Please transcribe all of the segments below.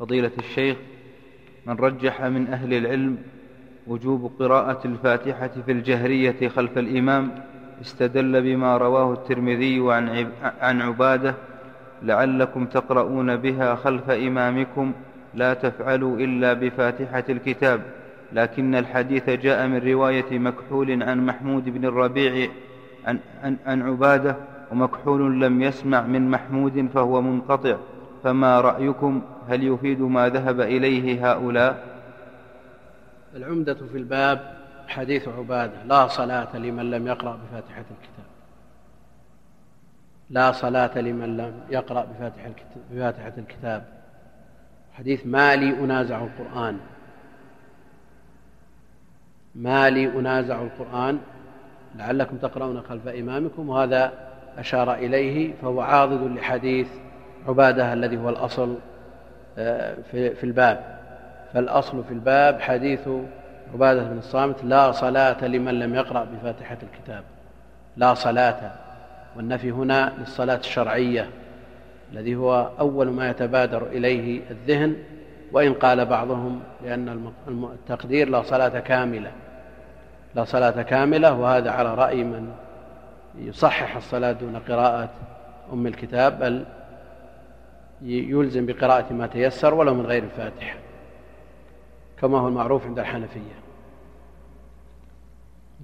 فضيلة الشيخ من رجح من أهل العلم وجوب قراءة الفاتحة في الجهرية خلف الإمام استدل بما رواه الترمذي عن عن عبادة لعلكم تقرؤون بها خلف إمامكم لا تفعلوا إلا بفاتحة الكتاب لكن الحديث جاء من رواية مكحول عن محمود بن الربيع عن, عن, عن عبادة ومكحول لم يسمع من محمود فهو منقطع فما رأيكم؟ هل يفيد ما ذهب إليه هؤلاء؟ العمدة في الباب حديث عبادة لا صلاة لمن لم يقرأ بفاتحة الكتاب. لا صلاة لمن لم يقرأ بفاتحة بفاتحة الكتاب. حديث ما لي أنازع القرآن. ما لي أنازع القرآن. لعلكم تقرؤون خلف إمامكم وهذا أشار إليه فهو عاضد لحديث عبادة الذي هو الأصل. في الباب. فالأصل في الباب حديث عبادة بن الصامت لا صلاة لمن لم يقرأ بفاتحة الكتاب. لا صلاة. والنفي هنا للصلاة الشرعية الذي هو أول ما يتبادر إليه الذهن وإن قال بعضهم لأن التقدير لا صلاة كاملة. لا صلاة كاملة وهذا على رأي من يصحح الصلاة دون قراءة أم الكتاب بل يلزم بقراءة ما تيسر ولو من غير الفاتحة كما هو المعروف عند الحنفية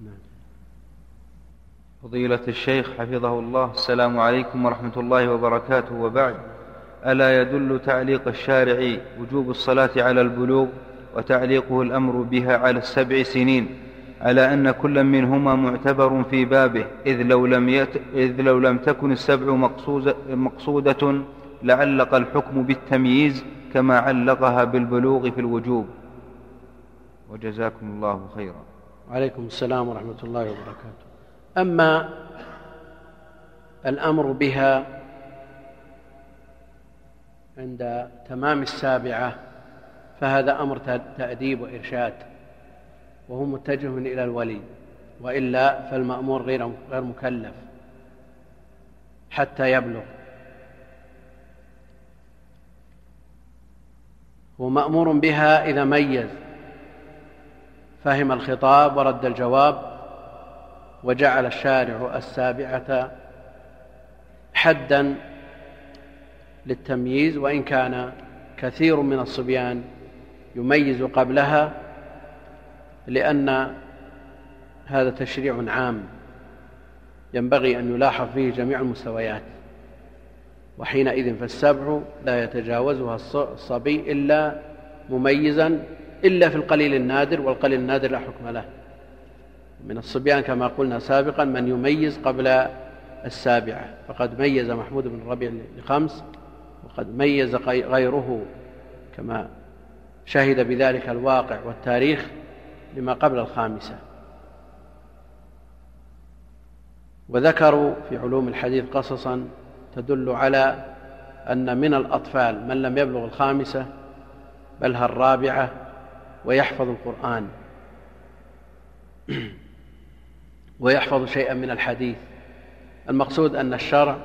نعم. فضيلة الشيخ حفظه الله السلام عليكم ورحمة الله وبركاته وبعد ألا يدل تعليق الشارع وجوب الصلاة على البلوغ وتعليقه الأمر بها على السبع سنين على أن كل منهما معتبر في بابه إذ لو لم, يت... إذ لو لم تكن السبع مقصودة, مقصودة لعلق الحكم بالتمييز كما علقها بالبلوغ في الوجوب. وجزاكم الله خيرا. وعليكم السلام ورحمة الله وبركاته. أما الأمر بها عند تمام السابعة فهذا أمر تأديب وإرشاد وهو متجه إلى الولي وإلا فالمأمور غير غير مكلف حتى يبلغ. هو مأمور بها إذا ميز. فهم الخطاب ورد الجواب وجعل الشارع السابعة حدا للتمييز وإن كان كثير من الصبيان يميز قبلها لأن هذا تشريع عام. ينبغي أن يلاحظ فيه جميع المستويات. وحينئذ فالسبع لا يتجاوزها الصبي إلا مميزا إلا في القليل النادر والقليل النادر لا حكم له. من الصبيان كما قلنا سابقا من يميز قبل السابعة. فقد ميز محمود بن الربيع لخمس وقد ميز غيره كما شهد بذلك الواقع والتاريخ لما قبل الخامسة. وذكروا في علوم الحديث قصصا تدل على أن من الأطفال من لم يبلغ الخامسة بل الرابعة ويحفظ القرآن. ويحفظ شيئا من الحديث. المقصود أن الشرع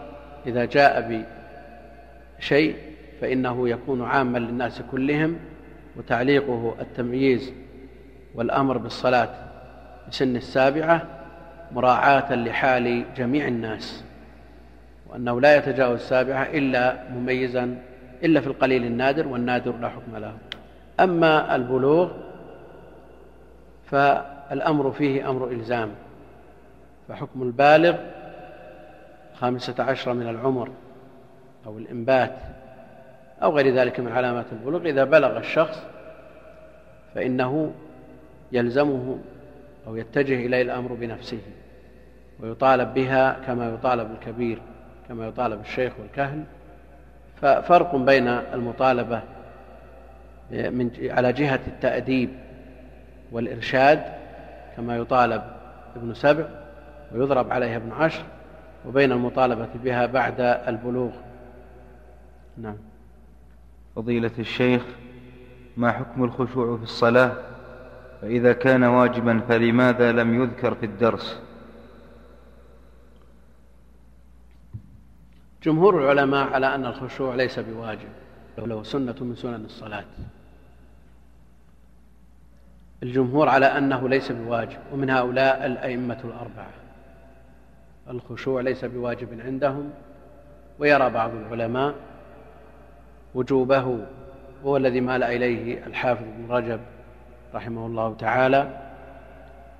إذا جاء بشيء فإنه يكون عاما للناس كلهم وتعليقه التمييز والأمر بالصلاة بسن السابعة مراعاة لحال جميع الناس. وأنه لا يتجاوز السابعة إلا مميزا إلا في القليل النادر والنادر لا حكم له. أما البلوغ فالأمر فيه أمر إلزام. فحكم البالغ خامسة عشر من العمر أو الإنبات أو غير ذلك من علامات البلوغ. إذا بلغ الشخص فإنه يلزمه أو يتجه إليه الأمر بنفسه ويطالب بها كما يطالب الكبير. كما يطالب الشيخ والكهل ففرق بين المطالبة من على جهة التأديب والإرشاد كما يطالب ابن سبع ويضرب عليها ابن عشر وبين المطالبة بها بعد البلوغ. نعم. فضيلة الشيخ ما حكم الخشوع في الصلاة؟ فإذا كان واجبا فلماذا لم يذكر في الدرس؟ جمهور العلماء على أن الخشوع ليس بواجب له سنة من سنن الصلاة. الجمهور على أنه ليس بواجب ومن هؤلاء الأئمة الأربعة. الخشوع ليس بواجب عندهم ويرى بعض العلماء وجوبه وهو الذي مال إليه الحافظ بن رجب رحمه الله تعالى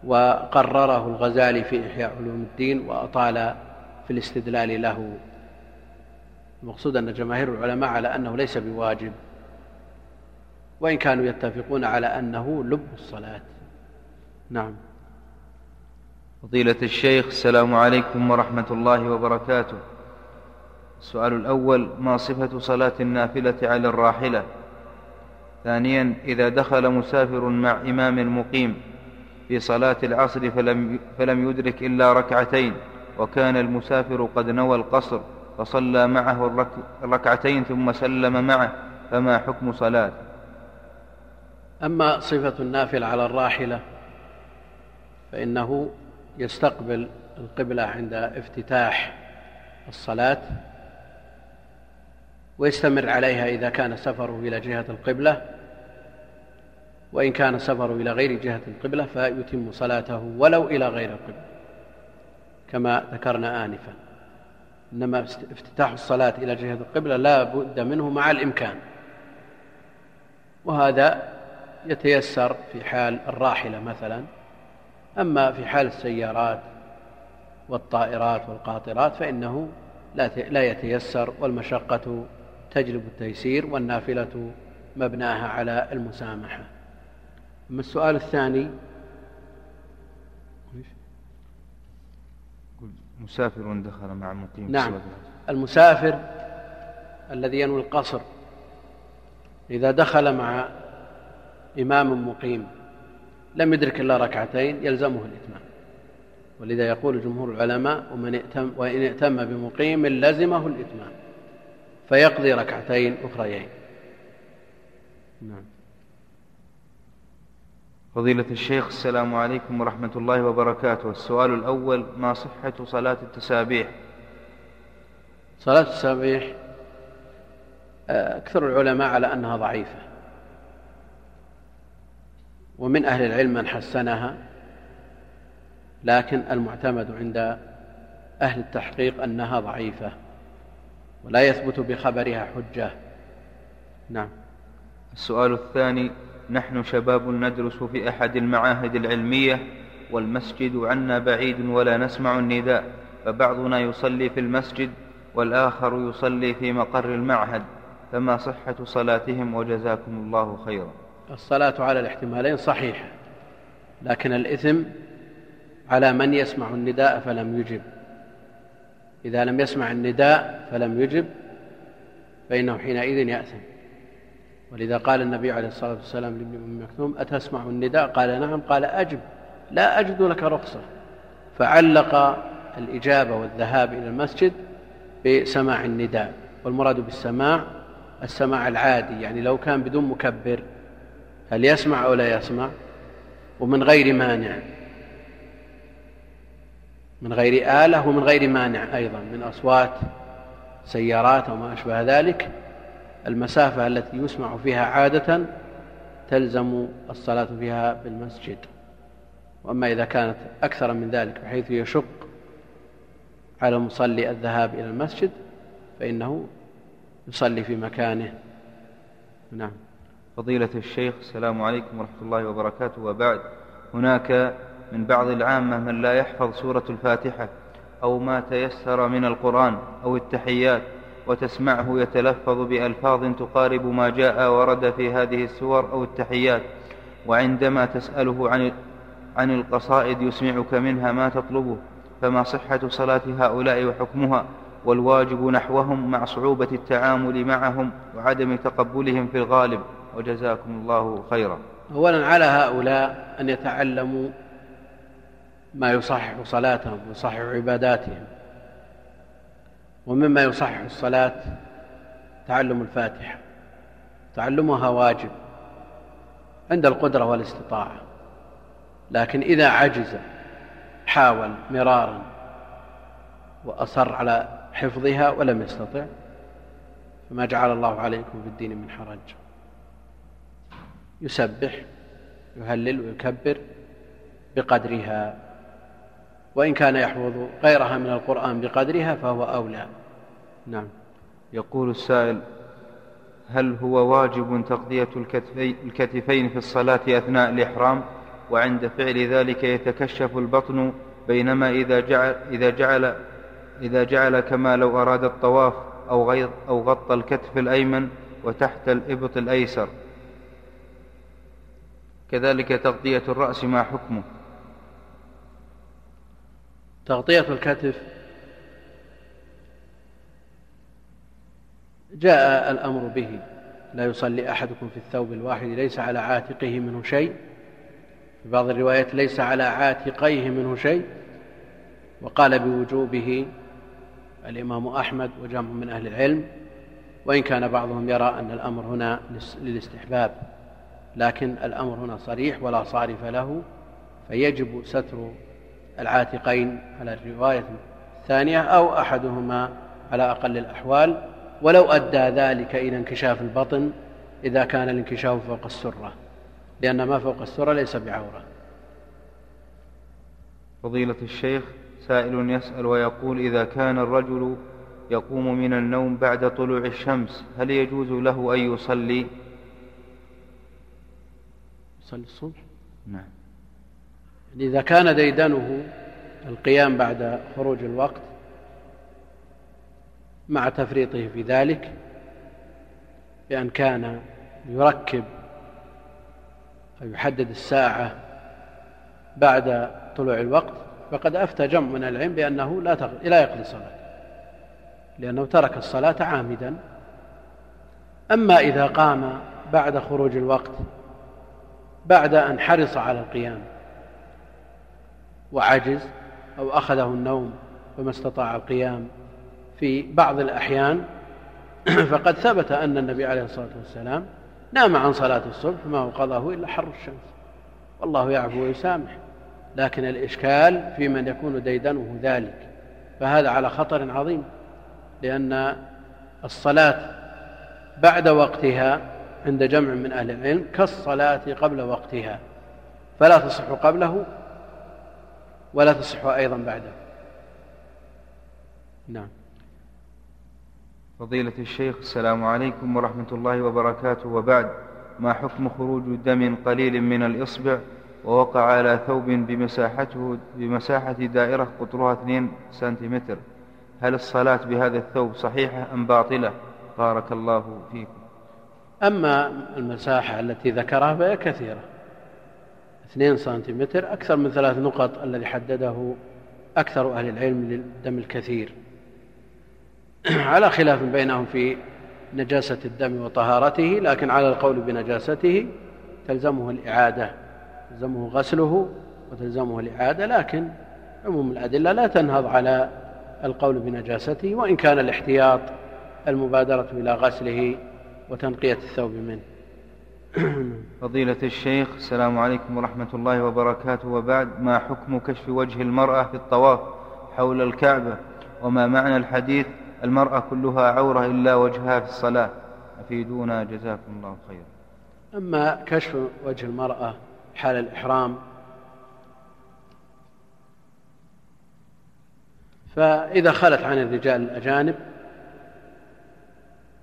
وقرره الغزالي في إحياء علوم الدين وأطال في الاستدلال له المقصود أن جماهير العلماء على أنه ليس بواجب وإن كانوا يتفقون على أنه لب الصلاة. نعم. فضيلة الشيخ السلام عليكم ورحمة الله وبركاته. السؤال الأول ما صفة صلاة النافلة على الراحلة؟ ثانيا إذا دخل مسافر مع إمام مقيم في صلاة العصر فلم, فلم يدرك إلا ركعتين وكان المسافر قد نوى القصر فصلى معه الركعتين ثم سلم معه فما حكم صلاته؟ أما صفة النافل على الراحلة فإنه يستقبل القبلة عند افتتاح الصلاة ويستمر عليها إذا كان سفره إلى جهة القبلة وإن كان سفره إلى غير جهة القبلة فيتم صلاته ولو إلى غير القبلة كما ذكرنا آنفا. إنما افتتاح الصلاة إلى جهة القبلة لا بد منه مع الإمكان. وهذا يتيسر في حال الراحلة مثلا. أما في حال السيارات والطائرات والقاطرات فإنه لا يتيسر والمشقة تجلب التيسير والنافلة مبناها على المسامحة. أما السؤال الثاني مسافر دخل مع مقيم نعم. المسافر الذي ينوي القصر إذا دخل مع إمام مقيم لم يدرك إلا ركعتين يلزمه الإتمام. ولذا يقول جمهور العلماء ومن ائتم وإن ائتم بمقيم لزمه الإتمام فيقضي ركعتين أخريين. نعم. فضيلة الشيخ السلام عليكم ورحمة الله وبركاته. السؤال الأول ما صحة صلاة التسابيح؟ صلاة التسابيح أكثر العلماء على أنها ضعيفة. ومن أهل العلم من حسنها لكن المعتمد عند أهل التحقيق أنها ضعيفة ولا يثبت بخبرها حجة. نعم. السؤال الثاني نحن شباب ندرس في أحد المعاهد العلمية والمسجد عنا بعيد ولا نسمع النداء فبعضنا يصلي في المسجد والآخر يصلي في مقر المعهد فما صحة صلاتهم وجزاكم الله خيرا. الصلاة على الاحتمالين صحيحة لكن الإثم على من يسمع النداء فلم يجب. إذا لم يسمع النداء فلم يجب فإنه حينئذ يأثم. ولذا قال النبي عليه الصلاة والسلام لابن أم مكتوم أتسمع النداء؟ قال نعم. قال أجب. لا أجد لك رخصة. فعلق الإجابة والذهاب إلى المسجد بسماع النداء. والمراد بالسماع السماع العادي يعني لو كان بدون مكبر هل يسمع أو لا يسمع؟ ومن غير مانع. من غير آلة ومن غير مانع أيضا من أصوات سيارات أو ما أشبه ذلك. المسافة التي يسمع فيها عادة تلزم الصلاة فيها بالمسجد. وأما إذا كانت أكثر من ذلك بحيث يشق على المصلي الذهاب إلى المسجد فإنه يصلي في مكانه. نعم. فضيلة الشيخ السلام عليكم ورحمة الله وبركاته. وبعد هناك من بعض العامة من لا يحفظ سورة الفاتحة أو ما تيسر من القرآن أو التحيات. وتسمعه يتلفظ بألفاظ تقارب ما جاء ورد في هذه السور أو التحيات وعندما تسأله عن عن القصائد يسمعك منها ما تطلبه فما صحة صلاة هؤلاء وحكمها؟ والواجب نحوهم مع صعوبة التعامل معهم وعدم تقبلهم في الغالب. وجزاكم الله خيرا. أولا على هؤلاء أن يتعلموا ما يصحح صلاتهم ويصحح عباداتهم. ومما يصحح الصلاة تعلم الفاتحة تعلمها واجب عند القدرة والاستطاعة لكن إذا عجز حاول مرارا وأصر على حفظها ولم يستطع فما جعل الله عليكم في الدين من حرج. يسبح يهلل ويكبر بقدرها. وإن كان يحفظ غيرها من القرآن بقدرها فهو أولى. نعم. يقول السائل هل هو واجب تغطية الكتفين في الصلاة أثناء الإحرام؟ وعند فعل ذلك يتكشف البطن بينما إذا جعل, إذا جعل, إذا جعل كما لو أراد الطواف أو, غير أو غطى الكتف الأيمن وتحت الإبط الأيسر. كذلك تغطية الرأس ما حكمه. تغطية الكتف. جاء الأمر به. لا يصلي أحدكم في الثوب الواحد ليس على عاتقه منه شيء. في بعض الروايات ليس على عاتقيه منه شيء. وقال بوجوبه الإمام أحمد وجمع من أهل العلم وإن كان بعضهم يرى أن الأمر هنا للاستحباب لكن الأمر هنا صريح ولا صارف له فيجب ستر العاتقين على الرواية الثانية أو أحدهما على أقل الأحوال ولو أدى ذلك إلى انكشاف البطن إذا كان الانكشاف فوق السرة لأن ما فوق السرة ليس بعورة. فضيلة الشيخ سائل يسأل ويقول إذا كان الرجل يقوم من النوم بعد طلوع الشمس هل يجوز له أن يصلي؟ يصلي الصبح؟ نعم. يعني إذا كان ديدنه القيام بعد خروج الوقت مع تفريطه في ذلك بأن كان يركب أو يحدد الساعة بعد طلوع الوقت فقد أفتى جمع من العلم بأنه لا. لا يقضي الصلاة لأنه ترك الصلاة عامدا أما إذا قام بعد خروج الوقت بعد أن حرص على القيام وعجز أو أخذه النوم فما استطاع القيام. في بعض الأحيان فقد ثبت أن النبي عليه الصلاة والسلام نام عن صلاة الصبح ما هو قضاه إلا حر الشمس. والله يعفو ويسامح. لكن الإشكال في من يكون ديدنه ذلك. فهذا على خطر عظيم. لأن الصلاة بعد وقتها عند جمع من أهل العلم كالصلاة قبل وقتها. فلا تصح قبله ولا تصح أيضا بعده. نعم. فضيلة الشيخ السلام عليكم ورحمة الله وبركاته. وبعد ما حكم خروج دم قليل من الإصبع ووقع على ثوب بمساحته بمساحة دائرة قطرها 2 سنتيمتر؟ هل الصلاة بهذا الثوب صحيحة أم باطلة؟ بارك الله فيكم. أما المساحة التي ذكرها فهي كثيرة. اثنين سنتيمتر أكثر من ثلاث نقط الذي حدده أكثر أهل العلم للدم الكثير. على خلاف بينهم في نجاسة الدم وطهارته لكن على القول بنجاسته تلزمه الإعادة تلزمه غسله وتلزمه الإعادة لكن عموم الأدلة لا تنهض على القول بنجاسته وإن كان الاحتياط المبادرة إلى غسله وتنقية الثوب منه. فضيلة الشيخ السلام عليكم ورحمة الله وبركاته. وبعد ما حكم كشف وجه المرأة في الطواف حول الكعبة؟ وما معنى الحديث المرأة كلها عورة إلا وجهها في الصلاة؟ أفيدونا جزاكم الله خيرا. أما كشف وجه المرأة حال الإحرام فإذا خلت عن الرجال الأجانب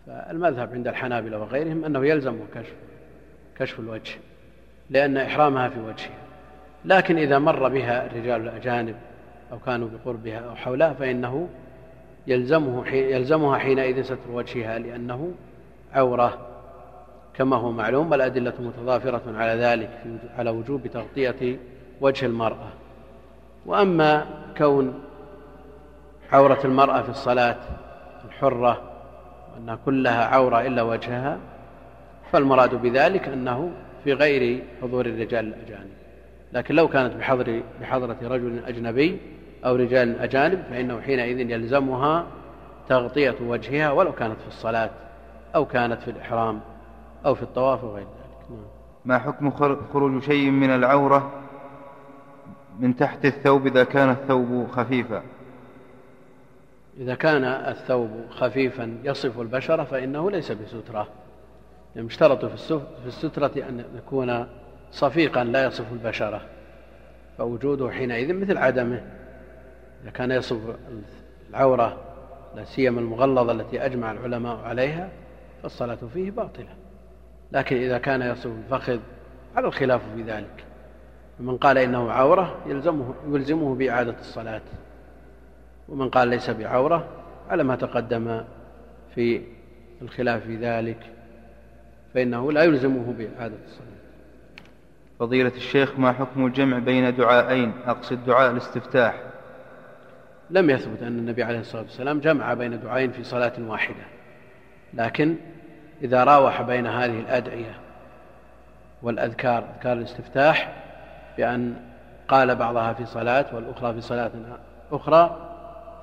فالمذهب عند الحنابلة وغيرهم أنه يلزمه كشف كشف الوجه لأن إحرامها في وجهها لكن إذا مر بها الرجال الأجانب أو كانوا بقربها أو حولها فإنه يلزمه يلزمها حينئذ ستر وجهها لأنه عورة. كما هو معلوم والأدلة متضافرة على ذلك على وجوب تغطية وجه المرأة. وأما كون عورة المرأة في الصلاة الحرة أنها كلها عورة إلا وجهها فالمراد بذلك أنه في غير حضور الرجال الأجانب. لكن لو كانت بحضر بحضرة رجل أجنبي أو رجال أجانب فإنه حينئذ يلزمها تغطية وجهها ولو كانت في الصلاة أو كانت في الإحرام أو في الطواف وغير ذلك. نعم. ما حكم خروج شيء من العورة من تحت الثوب إذا كان الثوب خفيفا؟ إذا كان الثوب خفيفا يصف البشرة فإنه ليس بسترة. يشترط في السترة أن يكون صفيقا لا يصف البشرة فوجوده حينئذ مثل عدمه. إذا كان يصف العورة لا سيما المغلظة التي أجمع العلماء عليها فالصلاة فيه باطلة. لكن إذا كان يصف الفخذ على الخلاف في ذلك من قال إنه عورة يلزمه, يلزمه بإعادة الصلاة. ومن قال ليس بعورة على ما تقدم في الخلاف في ذلك. فإنه لا يلزمه بإعادة الصلاة فضيلة الشيخ ما حكم الجمع بين دعائين؟ أقصد دعاء الاستفتاح. لم يثبت أن النبي عليه الصلاة والسلام جمع بين دعائين في صلاة واحدة. لكن إذا راوح بين هذه الأدعية والأذكار أذكار الاستفتاح بأن قال بعضها في صلاة والأخرى في صلاة أخرى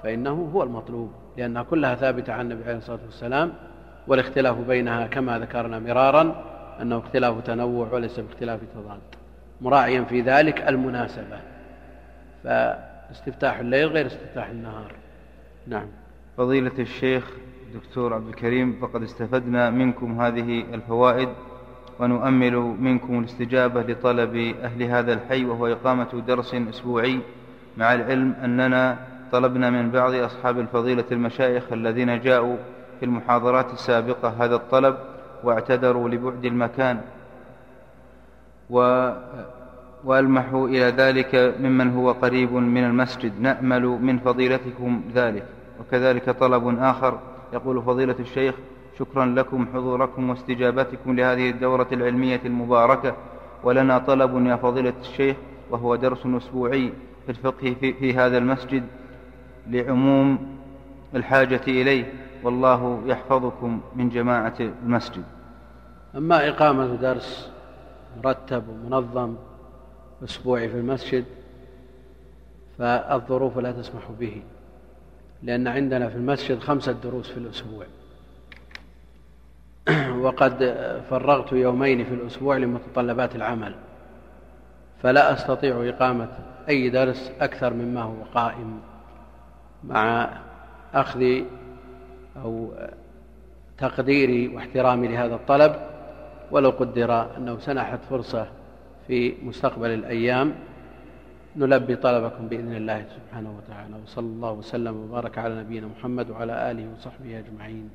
فإنه هو المطلوب لأنها كلها ثابتة عن النبي عليه الصلاة والسلام والاختلاف بينها كما ذكرنا مرارا أنه اختلاف تنوع وليس باختلاف تضاد. مراعيا في ذلك المناسبة. فاستفتاح الليل غير استفتاح النهار. نعم. فضيلة الشيخ دكتور عبد الكريم فقد استفدنا منكم هذه الفوائد ونؤمل منكم الاستجابة لطلب أهل هذا الحي وهو إقامة درس أسبوعي مع العلم أننا طلبنا من بعض أصحاب الفضيلة المشايخ الذين جاءوا في المحاضرات السابقة هذا الطلب واعتذروا لبعد المكان. و وألمحوا إلى ذلك ممن هو قريب من المسجد. نأمل من فضيلتكم ذلك. وكذلك طلب آخر يقول فضيلة الشيخ شكرا لكم حضوركم واستجابتكم لهذه الدورة العلمية المباركة. ولنا طلب يا فضيلة الشيخ وهو درس أسبوعي في الفقه في, في هذا المسجد لعموم الحاجة إليه. والله يحفظكم من جماعة المسجد. أما إقامة درس مرتب ومنظم أسبوعي في المسجد فالظروف لا تسمح به لأن عندنا في المسجد خمسة دروس في الأسبوع. وقد فرغت يومين في الأسبوع لمتطلبات العمل فلا أستطيع إقامة أي درس أكثر مما هو قائم مع أخذ أو تقديري واحترامي لهذا الطلب ولو قدر أنه سنحت فرصة في مستقبل الأيام نلبي طلبكم بإذن الله سبحانه وتعالى وصلى الله وسلم وبارك على نبينا محمد وعلى آله وصحبه أجمعين.